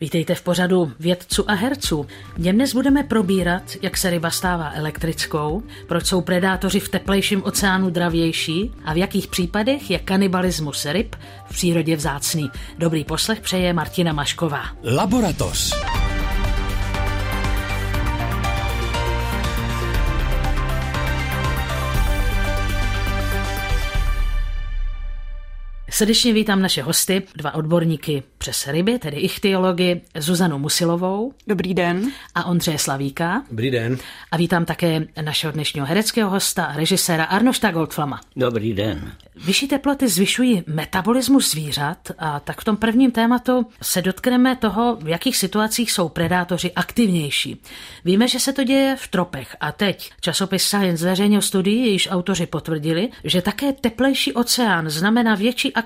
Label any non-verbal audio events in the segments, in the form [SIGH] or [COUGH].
Vítejte v pořadu vědců a herců. Dnem dnes budeme probírat, jak se ryba stává elektrickou, proč jsou predátoři v teplejším oceánu dravější a v jakých případech je kanibalismus ryb v přírodě vzácný. Dobrý poslech přeje Martina Mašková. Laboratoř. Srdečně vítám naše hosty, dva odborníky přes ryby, tedy ichtyology, Zuzanu Musilovou. Dobrý den. A Ondřeje Slavíka. Dobrý den. A vítám také našeho dnešního hereckého hosta a režiséra Arnošta Goldflama. Dobrý den. Vyšší teploty zvyšují metabolismus zvířat a tak v tom prvním tématu se dotkneme toho, v jakých situacích jsou predátoři aktivnější. Víme, že se to děje v tropech a teď časopis Science zveřejnil studii, jejíž autoři potvrdili, že také teplejší oceán znamená větší aktivitu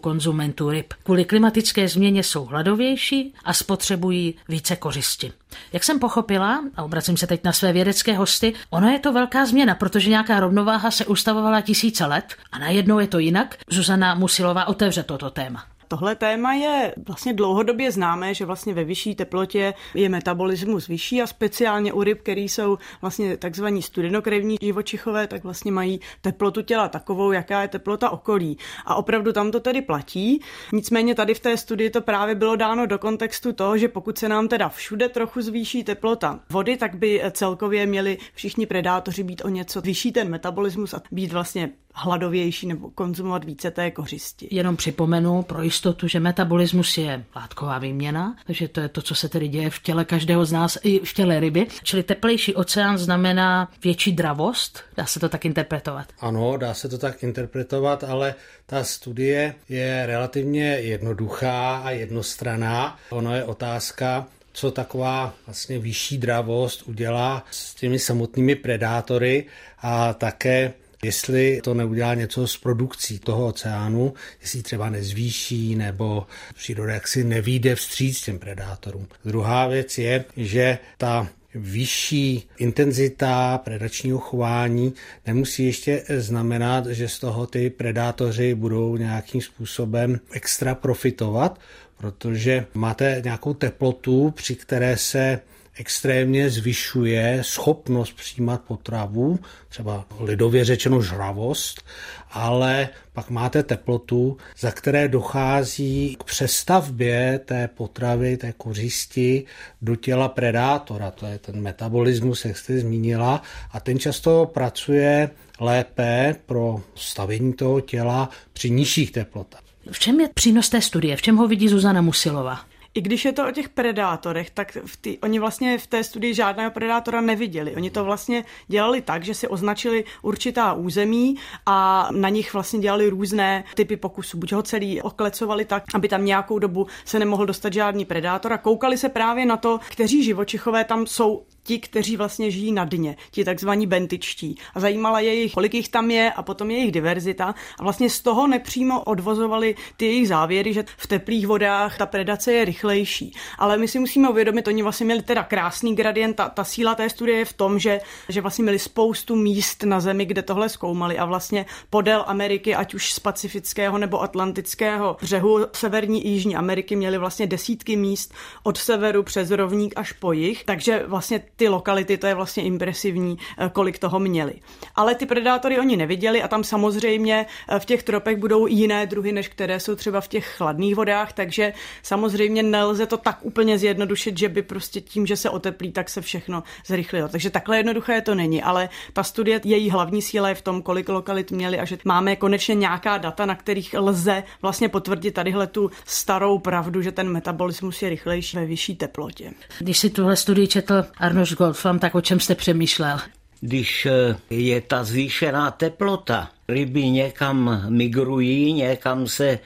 konzumentů ryb. Kvůli klimatické změně jsou hladovější a spotřebují více kořisti. Jak jsem pochopila, a obracím se teď na své vědecké hosty, ono je to velká změna, protože nějaká rovnováha se ustavovala tisíce let a najednou je to jinak. Zuzana Musilová otevře toto téma. Tohle téma je vlastně dlouhodobě známé, že vlastně ve vyšší teplotě je metabolismus vyšší a speciálně u ryb, které jsou vlastně takzvaní studenokrevní živočichové, tak vlastně mají teplotu těla takovou, jaká je teplota okolí. A opravdu tam to tedy platí. Nicméně tady v té studii to právě bylo dáno do kontextu toho, že pokud se nám teda všude trochu zvýší teplota vody, tak by celkově měli všichni predátoři být o něco vyšší ten metabolismus a být vlastně hladovější nebo konzumovat více té kořisti. Jenom připomenu pro jistotu, že metabolismus je látková výměna, takže to je to, co se tedy děje v těle každého z nás i v těle ryby. Čili teplejší oceán znamená větší dravost, dá se to tak interpretovat? Ano, dá se to tak interpretovat, ale ta studie je relativně jednoduchá a jednostraná. Ono je otázka, co taková vlastně vyšší dravost udělá s těmi samotnými predátory a také jestli to neudělá něco s produkcí toho oceánu, jestli třeba nezvýší nebo příroda jaksi nevíde vstříc těm predátorům. Druhá věc je, že ta vyšší intenzita predačního chování nemusí ještě znamenat, že z toho ty predátoři budou nějakým způsobem extra profitovat, protože máte nějakou teplotu, při které se extrémně zvyšuje schopnost přijímat potravu, třeba lidově řečeno žravost, ale pak máte teplotu, za které dochází k přestavbě té potravy, té kořisti do těla predátora. To je ten metabolismus, jak jste zmínila, a ten často pracuje lépe pro stavení toho těla při nižších teplotách. V čem je přínos té studie? V čem ho vidí Zuzana Musilova? I když je to o těch predátorech, tak v tý, oni vlastně v té studii žádného predátora neviděli. Oni to vlastně dělali tak, že si označili určitá území a na nich vlastně dělali různé typy pokusů. Buď ho celý oklecovali tak, aby tam nějakou dobu se nemohl dostat žádný predátor a koukali se právě na to, kteří živočichové tam jsou ti, kteří vlastně žijí na dně, ti takzvaní bentičtí. A zajímala je jich, kolik jich tam je a potom jejich diverzita. A vlastně z toho nepřímo odvozovali ty jejich závěry, že v teplých vodách ta predace je rychlejší. Ale my si musíme uvědomit, oni vlastně měli teda krásný gradient, ta, ta síla té studie je v tom, že, že vlastně měli spoustu míst na Zemi, kde tohle zkoumali a vlastně podél Ameriky, ať už z pacifického nebo atlantického břehu severní i jižní Ameriky měli vlastně desítky míst od severu přes rovník až po jih. Takže vlastně ty lokality, to je vlastně impresivní, eh, kolik toho měli. Ale ty predátory oni neviděli a tam samozřejmě eh, v těch tropech budou jiné druhy, než které jsou třeba v těch chladných vodách, takže samozřejmě nelze to tak úplně zjednodušit, že by prostě tím, že se oteplí, tak se všechno zrychlilo. Takže takhle jednoduché to není, ale ta studie, její hlavní síla je v tom, kolik lokalit měli a že máme konečně nějaká data, na kterých lze vlastně potvrdit tadyhle tu starou pravdu, že ten metabolismus je rychlejší ve vyšší teplotě. Když si tuhle studii četl Arno Miloš Goldflam, tak o čem jste přemýšlel? Když eh, je ta zvýšená teplota, ryby někam migrují, někam se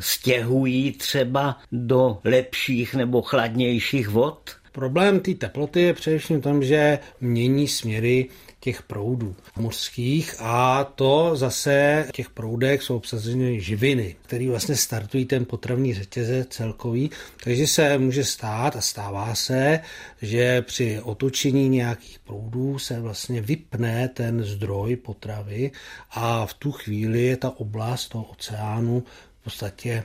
stěhují třeba do lepších nebo chladnějších vod. Problém té teploty je především v tom, že mění směry těch proudů mořských a to zase v těch proudech jsou obsazeny živiny, které vlastně startují ten potravní řetězec celkový, takže se může stát a stává se, že při otočení nějakých proudů se vlastně vypne ten zdroj potravy a v tu chvíli je ta oblast toho oceánu v podstatě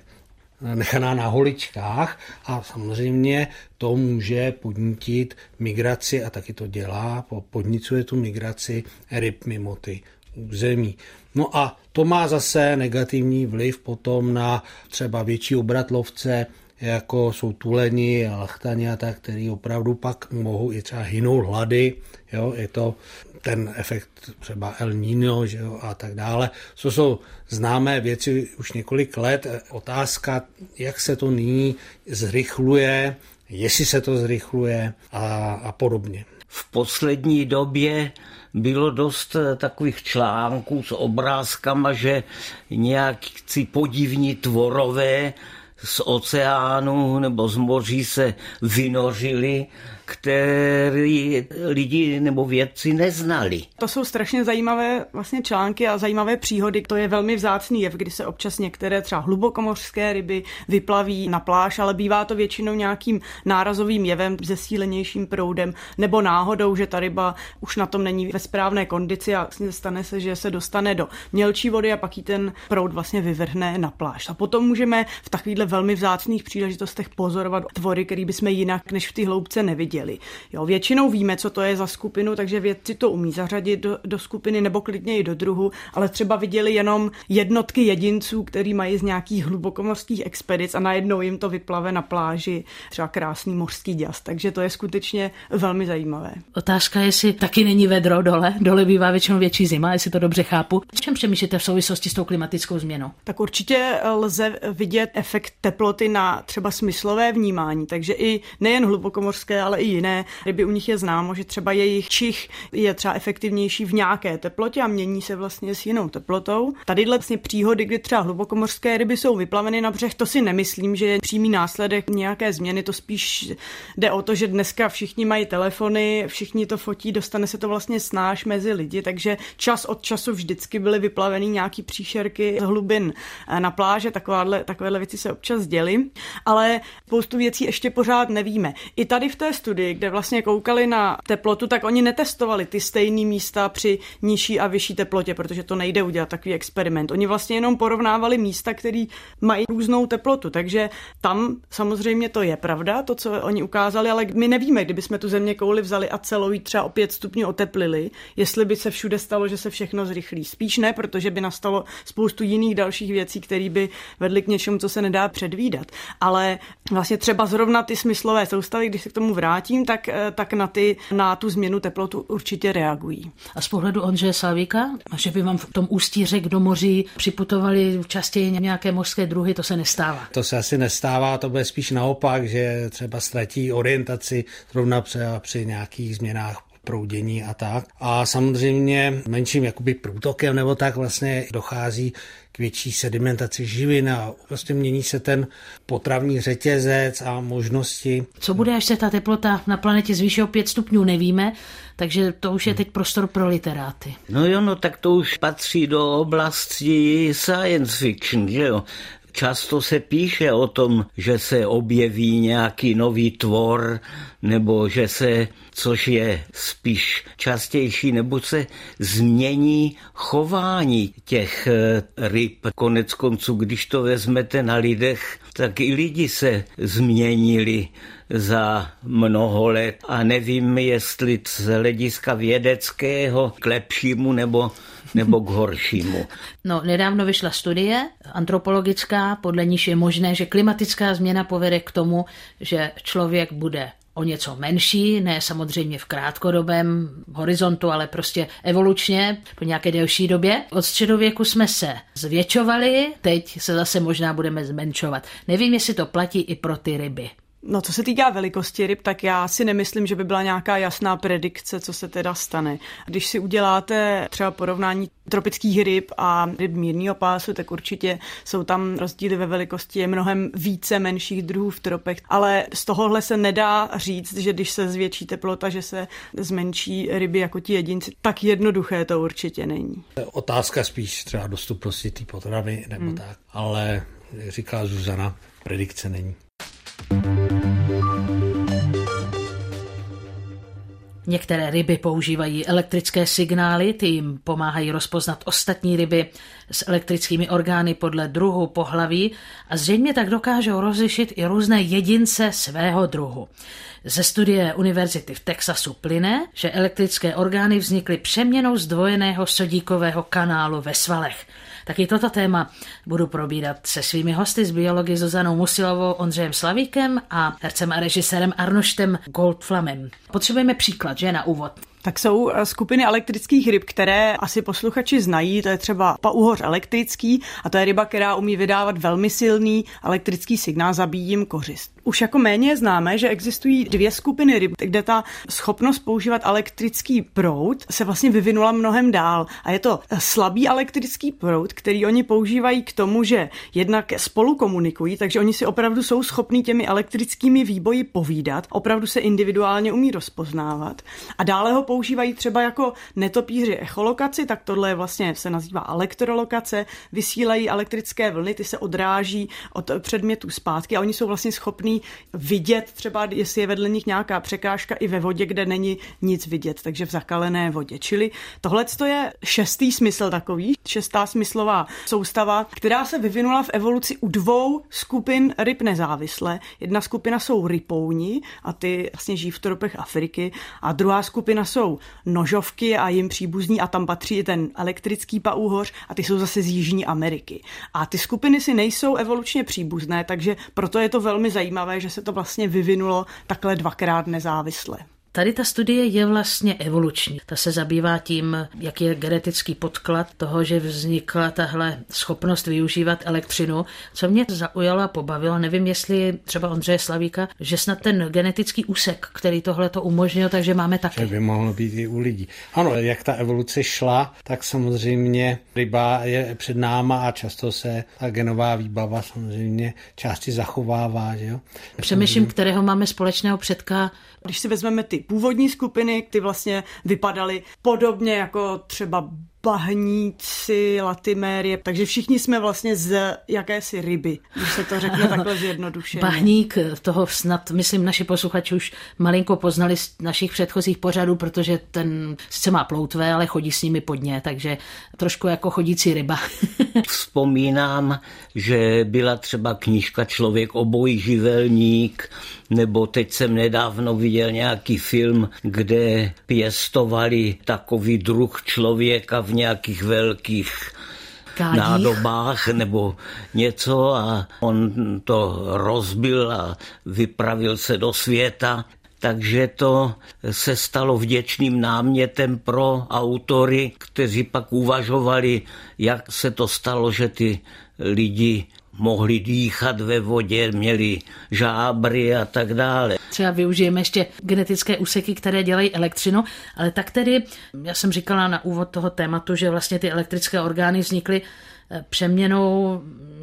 nechaná na holičkách a samozřejmě to může podnítit migraci a taky to dělá, podnicuje tu migraci ryb mimo ty území. No a to má zase negativní vliv potom na třeba větší obratlovce, jako jsou tuleni a lachtani a tak, který opravdu pak mohou i třeba hynout hlady. Jo? Je to ten efekt třeba El Niño že jo? a tak dále. To jsou známé věci už několik let. Otázka, jak se to nyní zrychluje, jestli se to zrychluje a, a podobně. V poslední době bylo dost takových článků s obrázkama, že nějakí podivní tvorové z oceánu nebo z moří se vynořili který lidi nebo vědci neznali. To jsou strašně zajímavé vlastně články a zajímavé příhody. To je velmi vzácný jev, kdy se občas některé třeba hlubokomořské ryby vyplaví na pláž, ale bývá to většinou nějakým nárazovým jevem, zesílenějším proudem nebo náhodou, že ta ryba už na tom není ve správné kondici a vlastně stane se, že se dostane do mělčí vody a pak jí ten proud vlastně vyvrhne na pláž. A potom můžeme v takovýchhle velmi vzácných příležitostech pozorovat tvory, který bychom jinak než v té hloubce neviděli. Jo, většinou víme, co to je za skupinu, takže vědci to umí zařadit do, do skupiny nebo klidně i do druhu, ale třeba viděli jenom jednotky jedinců, který mají z nějakých hlubokomorských expedic a najednou jim to vyplave na pláži třeba krásný mořský děs. Takže to je skutečně velmi zajímavé. Otázka je, jestli taky není vedro dole. Dole bývá většinou větší zima, jestli to dobře chápu. O čem přemýšlíte v souvislosti s tou klimatickou změnou? Tak určitě lze vidět efekt teploty na třeba smyslové vnímání, takže i nejen hlubokomorské, ale i jiné ryby. U nich je známo, že třeba jejich čich je třeba efektivnější v nějaké teplotě a mění se vlastně s jinou teplotou. Tady vlastně příhody, kdy třeba hlubokomorské ryby jsou vyplaveny na břeh, to si nemyslím, že je přímý následek nějaké změny. To spíš jde o to, že dneska všichni mají telefony, všichni to fotí, dostane se to vlastně snáš mezi lidi, takže čas od času vždycky byly vyplaveny nějaký příšerky z hlubin na pláže, takovéhle, takovéhle věci se občas děly, ale spoustu věcí ještě pořád nevíme. I tady v té studii kde vlastně koukali na teplotu, tak oni netestovali ty stejné místa při nižší a vyšší teplotě, protože to nejde udělat takový experiment. Oni vlastně jenom porovnávali místa, které mají různou teplotu, takže tam samozřejmě to je pravda, to, co oni ukázali, ale my nevíme, kdyby jsme tu země kouli vzali a celou třeba o 5 stupňů oteplili, jestli by se všude stalo, že se všechno zrychlí. Spíš ne, protože by nastalo spoustu jiných dalších věcí, které by vedly k něčemu, co se nedá předvídat. Ale vlastně třeba zrovna ty smyslové soustavy, když se k tomu vrátí, vrátím, tak, eh, tak na, ty, na tu změnu teplotu určitě reagují. A z pohledu Ondřeje Slavíka, že by vám v tom ústí řek do moří připutovali častěji nějaké mořské druhy, to se nestává. To se asi nestává, to bude spíš naopak, že třeba ztratí orientaci zrovna při, při nějakých změnách proudění a tak. A samozřejmě menším jakoby průtokem nebo tak vlastně dochází k větší sedimentaci živin a prostě mění se ten potravní řetězec a možnosti. Co bude, až se ta teplota na planetě zvýší o 5 stupňů, nevíme, takže to už je teď prostor pro literáty. No jo, no tak to už patří do oblasti science fiction, že jo. Často se píše o tom, že se objeví nějaký nový tvor, nebo že se, což je spíš častější, nebo se změní chování těch eh, ryb. Konec konců, když to vezmete na lidech, tak i lidi se změnili za mnoho let a nevím, jestli z hlediska vědeckého k lepšímu nebo nebo k horšímu. [LAUGHS] No, nedávno vyšla studie antropologická, podle níž je možné, že klimatická změna povede k tomu, že člověk bude o něco menší, ne samozřejmě v krátkodobém horizontu, ale prostě evolučně po nějaké delší době. Od středověku jsme se zvětšovali, teď se zase možná budeme zmenšovat. Nevím, jestli to platí i pro ty ryby. No, co se týká velikosti ryb, tak já si nemyslím, že by byla nějaká jasná predikce, co se teda stane. Když si uděláte třeba porovnání tropických ryb a ryb mírního pásu, tak určitě jsou tam rozdíly ve velikosti, je mnohem více menších druhů v tropech, ale z tohohle se nedá říct, že když se zvětší teplota, že se zmenší ryby jako ti jedinci. Tak jednoduché to určitě není. Otázka spíš třeba dostupnosti té potravy nebo hmm. tak, ale říká Zuzana, predikce není. Některé ryby používají elektrické signály, ty jim pomáhají rozpoznat ostatní ryby s elektrickými orgány podle druhu pohlaví a zřejmě tak dokážou rozlišit i různé jedince svého druhu. Ze studie univerzity v Texasu plyne, že elektrické orgány vznikly přeměnou zdvojeného sodíkového kanálu ve svalech. Taky toto téma budu probírat se svými hosty z biologie Zuzanou Musilovou, Ondřejem Slavíkem a hercem a režisérem Arnoštem Goldflamem. Potřebujeme příklad, že na úvod. Tak jsou eh, skupiny elektrických ryb, které asi posluchači znají. To je třeba pauhoř elektrický a to je ryba, která umí vydávat velmi silný elektrický signál, zabíjí jim kořist. Už jako méně známe, že existují dvě skupiny ryb, kde ta schopnost používat elektrický proud se vlastně vyvinula mnohem dál. A je to slabý elektrický proud, který oni používají k tomu, že jednak spolu komunikují, takže oni si opravdu jsou schopní těmi elektrickými výboji povídat, opravdu se individuálně umí rozpoznávat. A dále ho používají třeba jako netopíři echolokaci, tak tohle vlastně se nazývá elektrolokace, vysílají elektrické vlny, ty se odráží od předmětů zpátky a oni jsou vlastně schopní vidět třeba, jestli je vedle nich nějaká překážka i ve vodě, kde není nic vidět, takže v zakalené vodě. Čili tohle je šestý smysl takový, šestá smyslová soustava, která se vyvinula v evoluci u dvou skupin ryb nezávisle. Jedna skupina jsou rypouni a ty vlastně žijí v tropech Afriky a druhá skupina jsou jsou nožovky a jim příbuzní a tam patří i ten elektrický paúhoř a ty jsou zase z Jižní Ameriky. A ty skupiny si nejsou evolučně příbuzné, takže proto je to velmi zajímavé, že se to vlastně vyvinulo takhle dvakrát nezávisle. Tady ta studie je vlastně evoluční. Ta se zabývá tím, jak je genetický podklad toho, že vznikla tahle schopnost využívat elektřinu. Co mě zaujalo a pobavilo, nevím, jestli třeba Ondřeje Slavíka, že snad ten genetický úsek, který tohle to umožnil, takže máme taky. Že by mohlo být i u lidí. Ano, jak ta evoluce šla, tak samozřejmě ryba je před náma a často se ta genová výbava samozřejmě části zachovává. Že jo? Přemýšlím, kterého máme společného předka. Když si vezmeme ty původní skupiny, ty vlastně vypadaly podobně jako třeba bahníci, latimérie, takže všichni jsme vlastně z jakési ryby, když se to řekne [LAUGHS] takhle zjednodušeně. Bahník, toho snad, myslím, naši posluchači už malinko poznali z našich předchozích pořadů, protože ten sice má ploutvé, ale chodí s nimi podně, takže trošku jako chodící ryba. [LAUGHS] Vzpomínám, že byla třeba knížka Člověk oboj živelník, nebo teď jsem nedávno viděl nějaký film, kde pěstovali takový druh člověka v nějakých velkých Kádích. nádobách nebo něco a on to rozbil a vypravil se do světa. Takže to se stalo vděčným námětem pro autory, kteří pak uvažovali, jak se to stalo, že ty lidi mohli dýchat ve vodě, měli žábry a tak dále. Třeba využijeme ještě genetické úseky, které dělají elektřinu, ale tak tedy, já jsem říkala na úvod toho tématu, že vlastně ty elektrické orgány vznikly přeměnou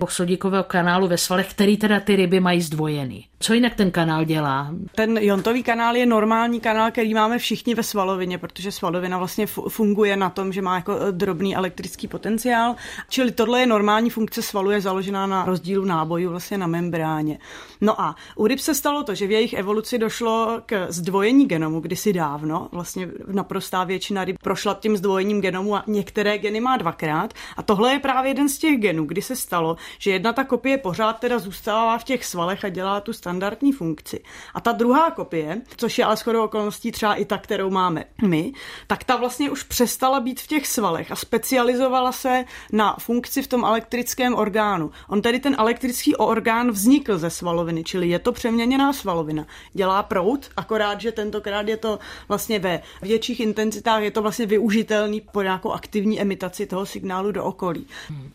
sodíkového kanálu ve svalech, který teda ty ryby mají zdvojený. Co jinak ten kanál dělá? Ten jontový kanál je normální kanál, který máme všichni ve svalovině, protože svalovina vlastně funguje na tom, že má jako eh, drobný elektrický potenciál. Čili tohle je normální funkce svalu, je založená na rozdílu nábojů vlastně na membráně. No a u ryb se stalo to, že v jejich evoluci došlo k zdvojení genomu kdysi dávno. Vlastně naprostá většina ryb prošla tím zdvojením genomu a některé geny má dvakrát. A tohle je právě jeden z těch genů, kdy se stalo, že jedna ta kopie pořád teda zůstává v těch svalech a dělá tu standardní funkci. A ta druhá kopie, což je ale shodou okolností třeba i ta, kterou máme my, tak ta vlastně už přestala být v těch svalech a specializovala se na funkci v tom elektrickém orgánu. On tedy ten elektrický orgán vznikl ze svaloviny, čili je to přeměněná svalovina. Dělá prout, akorát, že tentokrát je to vlastně ve větších intenzitách, je to vlastně využitelný po nějakou aktivní emitaci toho signálu do okolí.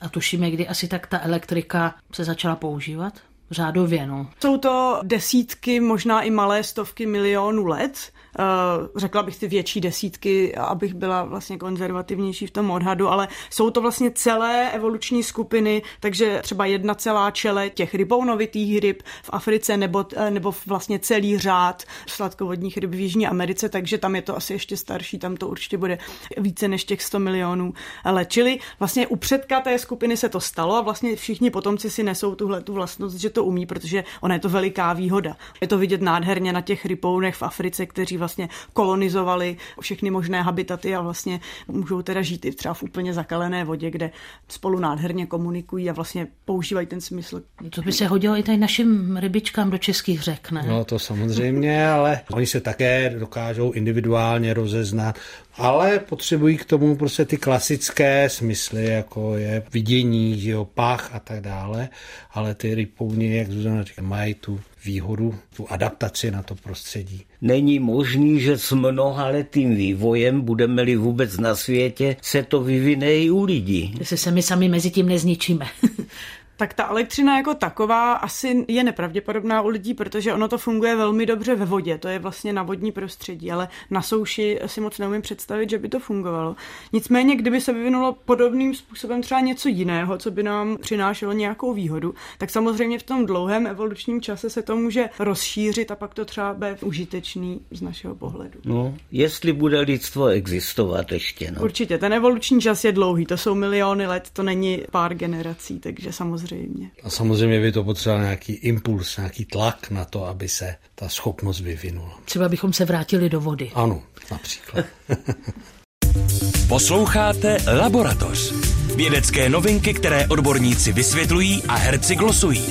A tušíme, kdy asi tak ta elektrika se začala používat? Řádově, no. Jsou to desítky, možná i malé stovky milionů let. Eh, řekla bych ty větší desítky, abych byla vlastně konzervativnější v tom odhadu, ale jsou to vlastně celé evoluční skupiny, takže třeba jedna celá čele těch rybounovitých ryb v Africe nebo, eh, nebo vlastně celý řád sladkovodních ryb v Jižní Americe, takže tam je to asi ještě starší, tam to určitě bude více než těch 100 milionů let. Čili vlastně u předka té skupiny se to stalo a vlastně všichni potomci si nesou tuhle tu vlastnost, že to umí, protože ona je to veliká výhoda. Je to vidět nádherně na těch rypounech v Africe, kteří vlastně kolonizovali všechny možné habitaty a vlastně můžou teda žít i třeba v úplně zakalené vodě, kde spolu nádherně komunikují a vlastně používají ten smysl. To by se hodilo i tady našim rybičkám do českých řek, ne? No to samozřejmě, ale oni se také dokážou individuálně rozeznat ale potřebují k tomu prostě ty klasické smysly, jako je vidění, že jo, pach a tak dále, ale ty rypouni, jak Zuzana říká, mají tu výhodu, tu adaptaci na to prostředí. Není možný, že s mnohaletým vývojem, budeme-li vůbec na světě, se to vyvine i u lidí. Jestli se my sami mezi tím nezničíme. [LAUGHS] tak ta elektřina jako taková asi je nepravděpodobná u lidí, protože ono to funguje velmi dobře ve vodě, to je vlastně na vodní prostředí, ale na souši si moc neumím představit, že by to fungovalo. Nicméně, kdyby se vyvinulo podobným způsobem třeba něco jiného, co by nám přinášelo nějakou výhodu, tak samozřejmě v tom dlouhém evolučním čase se to může rozšířit a pak to třeba bude užitečný z našeho pohledu. No, jestli bude lidstvo existovat ještě. No. Určitě, ten evoluční čas je dlouhý, to jsou miliony let, to není pár generací, takže samozřejmě samozřejmě. A samozřejmě by to potřeboval nějaký impuls, nějaký tlak na to, aby se ta schopnost vyvinula. Třeba bychom se vrátili do vody. Ano, například. [LAUGHS] Posloucháte Laboratoř. Vědecké novinky, které odborníci vysvětlují a herci glosují.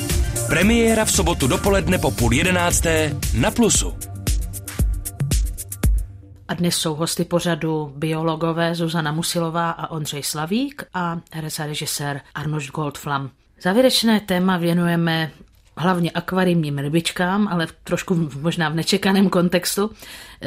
Premiéra v sobotu dopoledne po půl jedenácté na Plusu. A dnes jsou hosty pořadu biologové Zuzana Musilová a Ondřej Slavík a herec a režisér Arnold Goldflam. Závěrečné téma věnujeme hlavně akvarijním rybičkám, ale trošku možná v nečekaném kontextu.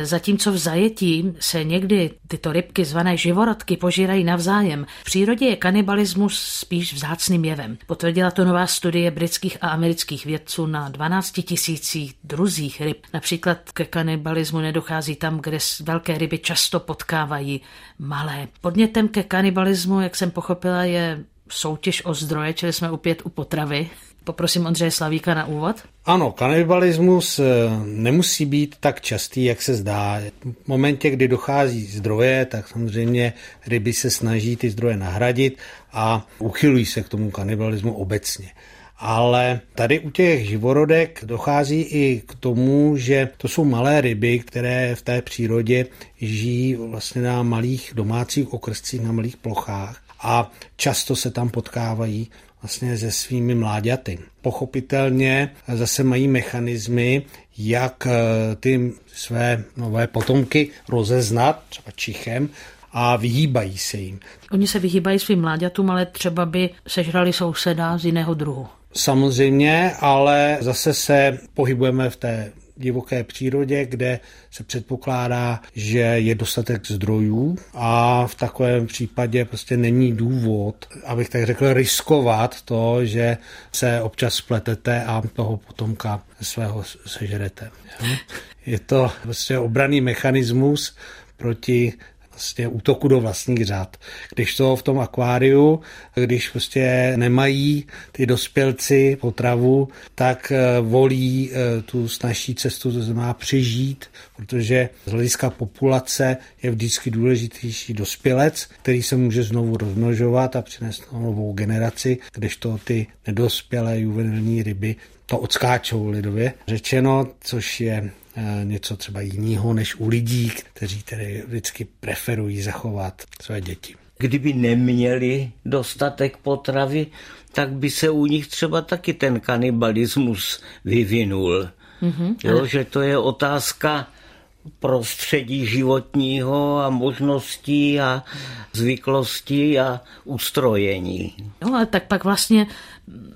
Zatímco v zajetí se někdy tyto rybky zvané živorodky požírají navzájem, v přírodě je kanibalismus spíš vzácným jevem. Potvrdila to nová studie britských a amerických vědců na 12 tisících druzích ryb. Například ke kanibalismu nedochází tam, kde velké ryby často potkávají malé. Podnětem ke kanibalismu, jak jsem pochopila, je soutěž o zdroje, čili jsme opět u potravy. Poprosím Ondřeje Slavíka na úvod. Ano, kanibalismus eh, nemusí být tak častý, jak se zdá. V momentě, kdy dochází zdroje, tak samozřejmě ryby se snaží ty zdroje nahradit a uchylují se k tomu kanibalismu obecně. Ale tady u těch živorodek dochází i k tomu, že to jsou malé ryby, které v té přírodě žijí vlastně na malých domácích okrscích, na malých plochách a často se tam potkávají vlastně se svými mláďaty. Pochopitelně zase mají mechanismy, jak eh, ty své nové potomky rozeznat, třeba čichem, a vyhýbají se jim. Oni se vyhýbají svým mláďatům, ale třeba by sežrali souseda z jiného druhu. Samozřejmě, ale zase se pohybujeme v té divoké přírodě, kde se předpokládá, že je dostatek zdrojů a v takovém případě prostě není důvod, abych tak řekl, riskovat to, že se občas spletete a toho potomka svého sežerete. [LAUGHS] Je to prostě obraný mechanismus proti vlastně útoku do vlastních řad. Když to v tom akváriu, když prostě nemají ty dospělci potravu, tak eh, volí eh, tu snažší cestu, to znamená přežít, protože z hlediska populace je vždycky důležitější dospělec, který se může znovu rozmnožovat a přinést novou generaci, kdežto ty nedospělé juvenilní ryby to odskáčou lidově řečeno, což je něco třeba jiného než u lidí, kteří tedy vždycky preferují zachovat své děti. Kdyby neměli dostatek potravy, tak by se u nich třeba taky ten kanibalismus vyvinul. Mm-hmm, jo, ale... že to je otázka prostředí životního a možností a zvyklostí a ustrojení. No ale tak pak vlastně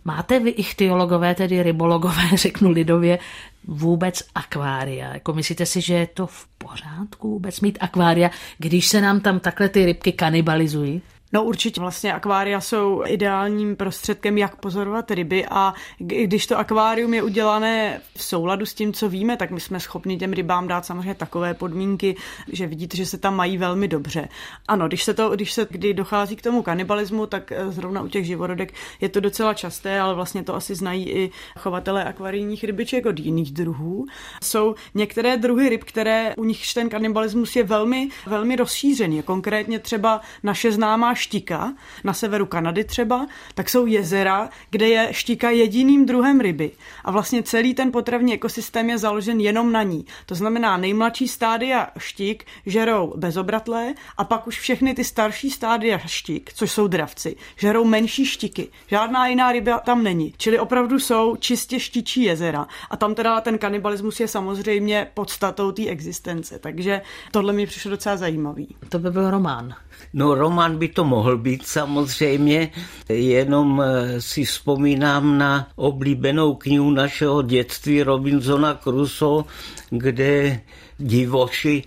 máte vy ichtyologové, tedy rybologové, [LAUGHS] řeknu lidově, vůbec akvária? Jako myslíte si, že je to v pořádku vůbec mít akvária, když se nám tam takhle ty rybky kanibalizují? No určitě vlastně akvária jsou ideálním prostředkem, jak pozorovat ryby a když to akvárium je udělané v souladu s tím, co víme, tak my jsme schopni těm rybám dát samozřejmě takové podmínky, že vidíte, že se tam mají velmi dobře. Ano, když se to, když se, kdy dochází k tomu kanibalismu, tak eh, zrovna u těch živorodek je to docela časté, ale vlastně to asi znají i chovatelé akvarijních rybiček od jiných druhů. Jsou některé druhy ryb, které u nich ten kanibalismus je velmi, velmi rozšířený. Konkrétně třeba naše známá štika, na severu Kanady třeba, tak jsou jezera, kde je štika jediným druhem ryby. A vlastně celý ten potravní ekosystém je založen jenom na ní. To znamená, nejmladší stádia štik žerou bezobratlé a pak už všechny ty starší stádia štik, což jsou dravci, žerou menší štiky. Žádná jiná ryba tam není. Čili opravdu jsou čistě štičí jezera. A tam teda ten kanibalismus je samozřejmě podstatou té existence. Takže tohle mi přišlo docela zajímavý. To by byl román. No román by to mohl být samozřejmě, jenom eh, si vzpomínám na oblíbenou knihu našeho dětství Robinsona Crusoe, kde divoši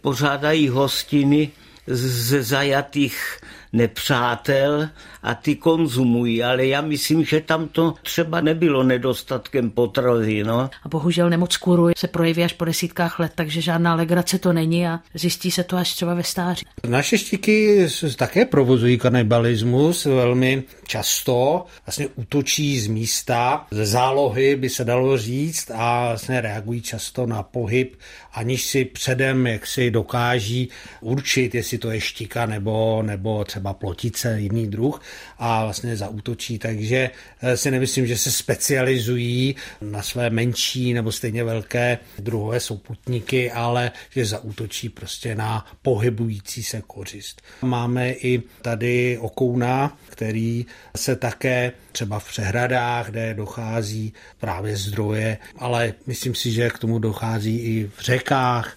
pořádají hostiny ze zajatých nepřátel a ty konzumují, ale já myslím, že tam to třeba nebylo nedostatkem potravy. No. A bohužel nemoc kůru se projeví až po desítkách let, takže žádná legrace to není a zjistí se to až třeba ve stáří. Naše štiky také provozují kanibalismus velmi často, vlastně útočí z místa, ze zálohy by se dalo říct a vlastně reagují často na pohyb, aniž si předem jak si dokáží určit, jestli to je štika nebo, nebo třeba plotice, jiný druh a vlastně zaútočí, takže eh, si nemyslím, že se specializují na své menší nebo stejně velké druhové souputníky, ale že zaútočí prostě na pohybující se kořist. Máme i tady okouna, který se také třeba v přehradách, kde dochází právě zdroje, ale myslím si, že k tomu dochází i v řekách,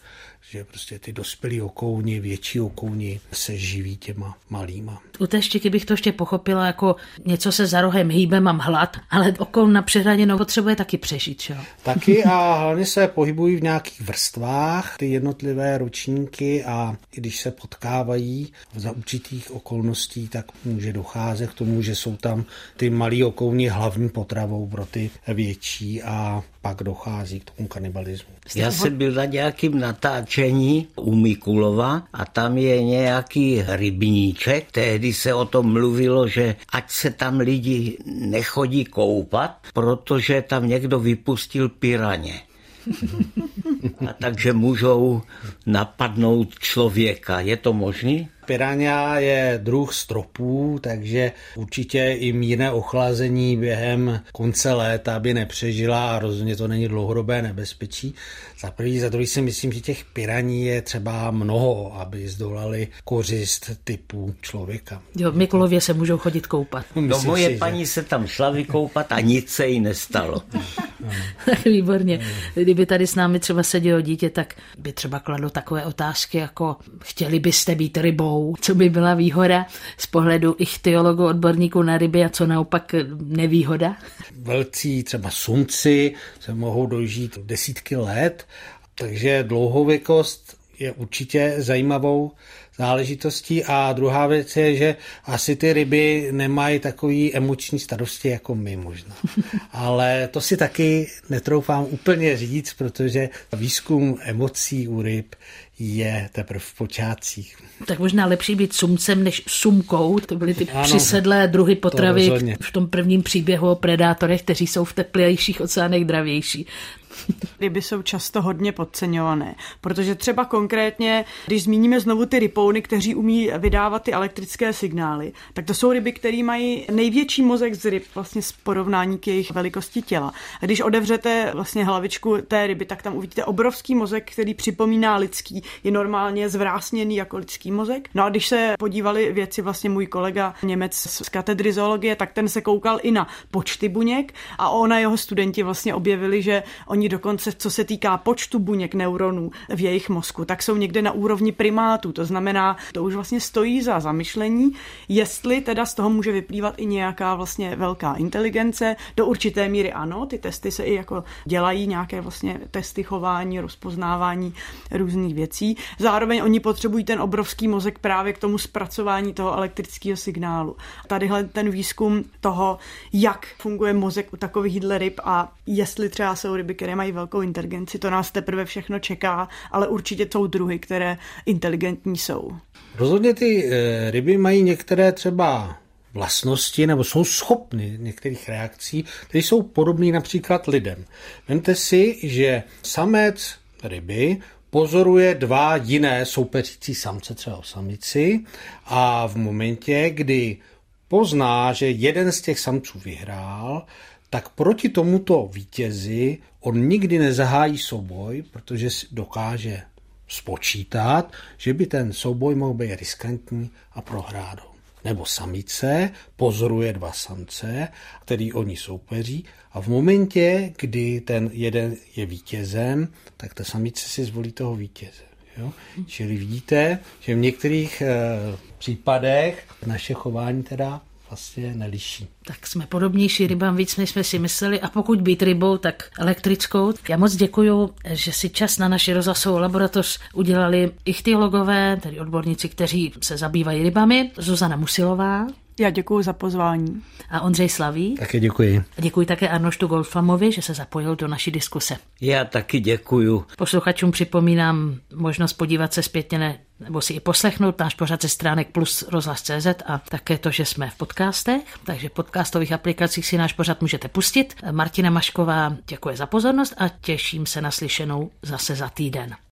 že prostě ty dospělí okouni, větší okouni se živí těma malýma. U té štěky bych to ještě pochopila jako něco se za rohem hýbe, mám hlad, ale okoun na přehraněnou potřebuje taky přežít, čo? Taky [LAUGHS] a hlavně se pohybují v nějakých vrstvách, ty jednotlivé ročníky a když se potkávají za určitých okolností, tak může docházet k tomu, že jsou tam ty malí okouni hlavní potravou pro ty větší a pak dochází k tomu kanibalismu. Já jsem byl na nějakým natáčení u Mikulova a tam je nějaký rybníček. Tehdy se o tom mluvilo, že ať se tam lidi nechodí koupat, protože tam někdo vypustil piraně. [LAUGHS] A takže můžou napadnout člověka. Je to možné? Piranha je druh stropů, takže určitě i mírné ochlazení během konce léta by nepřežila a rozhodně to není dlouhodobé nebezpečí. Za prvý, za druhý si myslím, že těch piraní je třeba mnoho, aby zdolali kořist typu člověka. Jo, v Mikulově se můžou chodit koupat. No moje si, paní že... se tam šla vykoupat a nic se jí nestalo. tak [LAUGHS] výborně. Kdyby tady s námi třeba sedělo dítě, tak by třeba kladlo takové otázky jako chtěli byste být rybou, co by byla výhoda z pohledu ichtyologů, odborníků na ryby a co naopak nevýhoda? Velcí třeba sumci se mohou dožít desítky let, takže dlouhověkost je určitě zajímavou záležitostí a druhá věc je, že asi ty ryby nemají takový emoční starosti jako my možná. [LAUGHS] Ale to si taky netroufám úplně říct, protože výzkum emocí u ryb je teprve v počátcích. Tak možná lepší být sumcem než sumkou. To byly ty ano, přisedlé druhy potravy to v tom prvním příběhu o predátorech, kteří jsou v teplejších oceánech dravější. Ryby jsou často hodně podceňované, protože třeba konkrétně, když zmíníme znovu ty rypouny, kteří umí vydávat ty elektrické signály, tak to jsou ryby, které mají největší mozek z ryb vlastně z porovnání k jejich velikosti těla. A když odevřete vlastně hlavičku té ryby, tak tam uvidíte obrovský mozek, který připomíná lidský, je normálně zvrásněný jako lidský mozek. No a když se podívali věci vlastně můj kolega Němec z katedry zoologie, tak ten se koukal i na počty buněk a ona jeho studenti vlastně objevili, že oni dokonce, co se týká počtu buněk neuronů v jejich mozku, tak jsou někde na úrovni primátů. To znamená, to už vlastně stojí za zamyšlení, jestli teda z toho může vyplývat i nějaká vlastně velká inteligence. Do určité míry ano, ty testy se i jako dělají, nějaké vlastně testy chování, rozpoznávání různých věcí. Zároveň oni potřebují ten obrovský mozek právě k tomu zpracování toho elektrického signálu. Tadyhle ten výzkum toho, jak funguje mozek u takových ryb a jestli třeba jsou ryby, které mají velkou inteligenci, to nás teprve všechno čeká, ale určitě jsou druhy, které inteligentní jsou. Rozhodně ty eh, ryby mají některé třeba vlastnosti nebo jsou schopny některých reakcí, které jsou podobné například lidem. Vemte si, že samec ryby pozoruje dva jiné soupeřící samce, třeba samici, a v momentě, kdy pozná, že jeden z těch samců vyhrál, tak proti tomuto vítězi on nikdy nezahájí souboj, protože dokáže spočítat, že by ten souboj mohl být riskantní a prohrát ho. Nebo samice pozoruje dva samce, který oni soupeří a v momentě, kdy ten jeden je vítězem, tak ta samice si zvolí toho vítěze. Jo? Čili vidíte, že v některých e, případech naše chování teda vlastně neliší. Tak jsme podobnější rybám víc, než jsme si mysleli a pokud být rybou, tak elektrickou. Já moc děkuji, že si čas na naši rozhlasovou laboratoř udělali ichtyologové, tedy odborníci, kteří se zabývají rybami, Zuzana Musilová, já děkuji za pozvání. A Ondřej Slaví. Také děkuji. A děkuji také Arnoštu Goldfamovi, že se zapojil do naší diskuse. Já taky děkuji. Posluchačům připomínám možnost podívat se zpětně nebo si i poslechnout náš pořad ze stránek plus rozhlas.cz a také to, že jsme v podcastech, takže v podcastových aplikacích si náš pořad můžete pustit. Martina Mašková děkuje za pozornost a těším se na slyšenou zase za týden.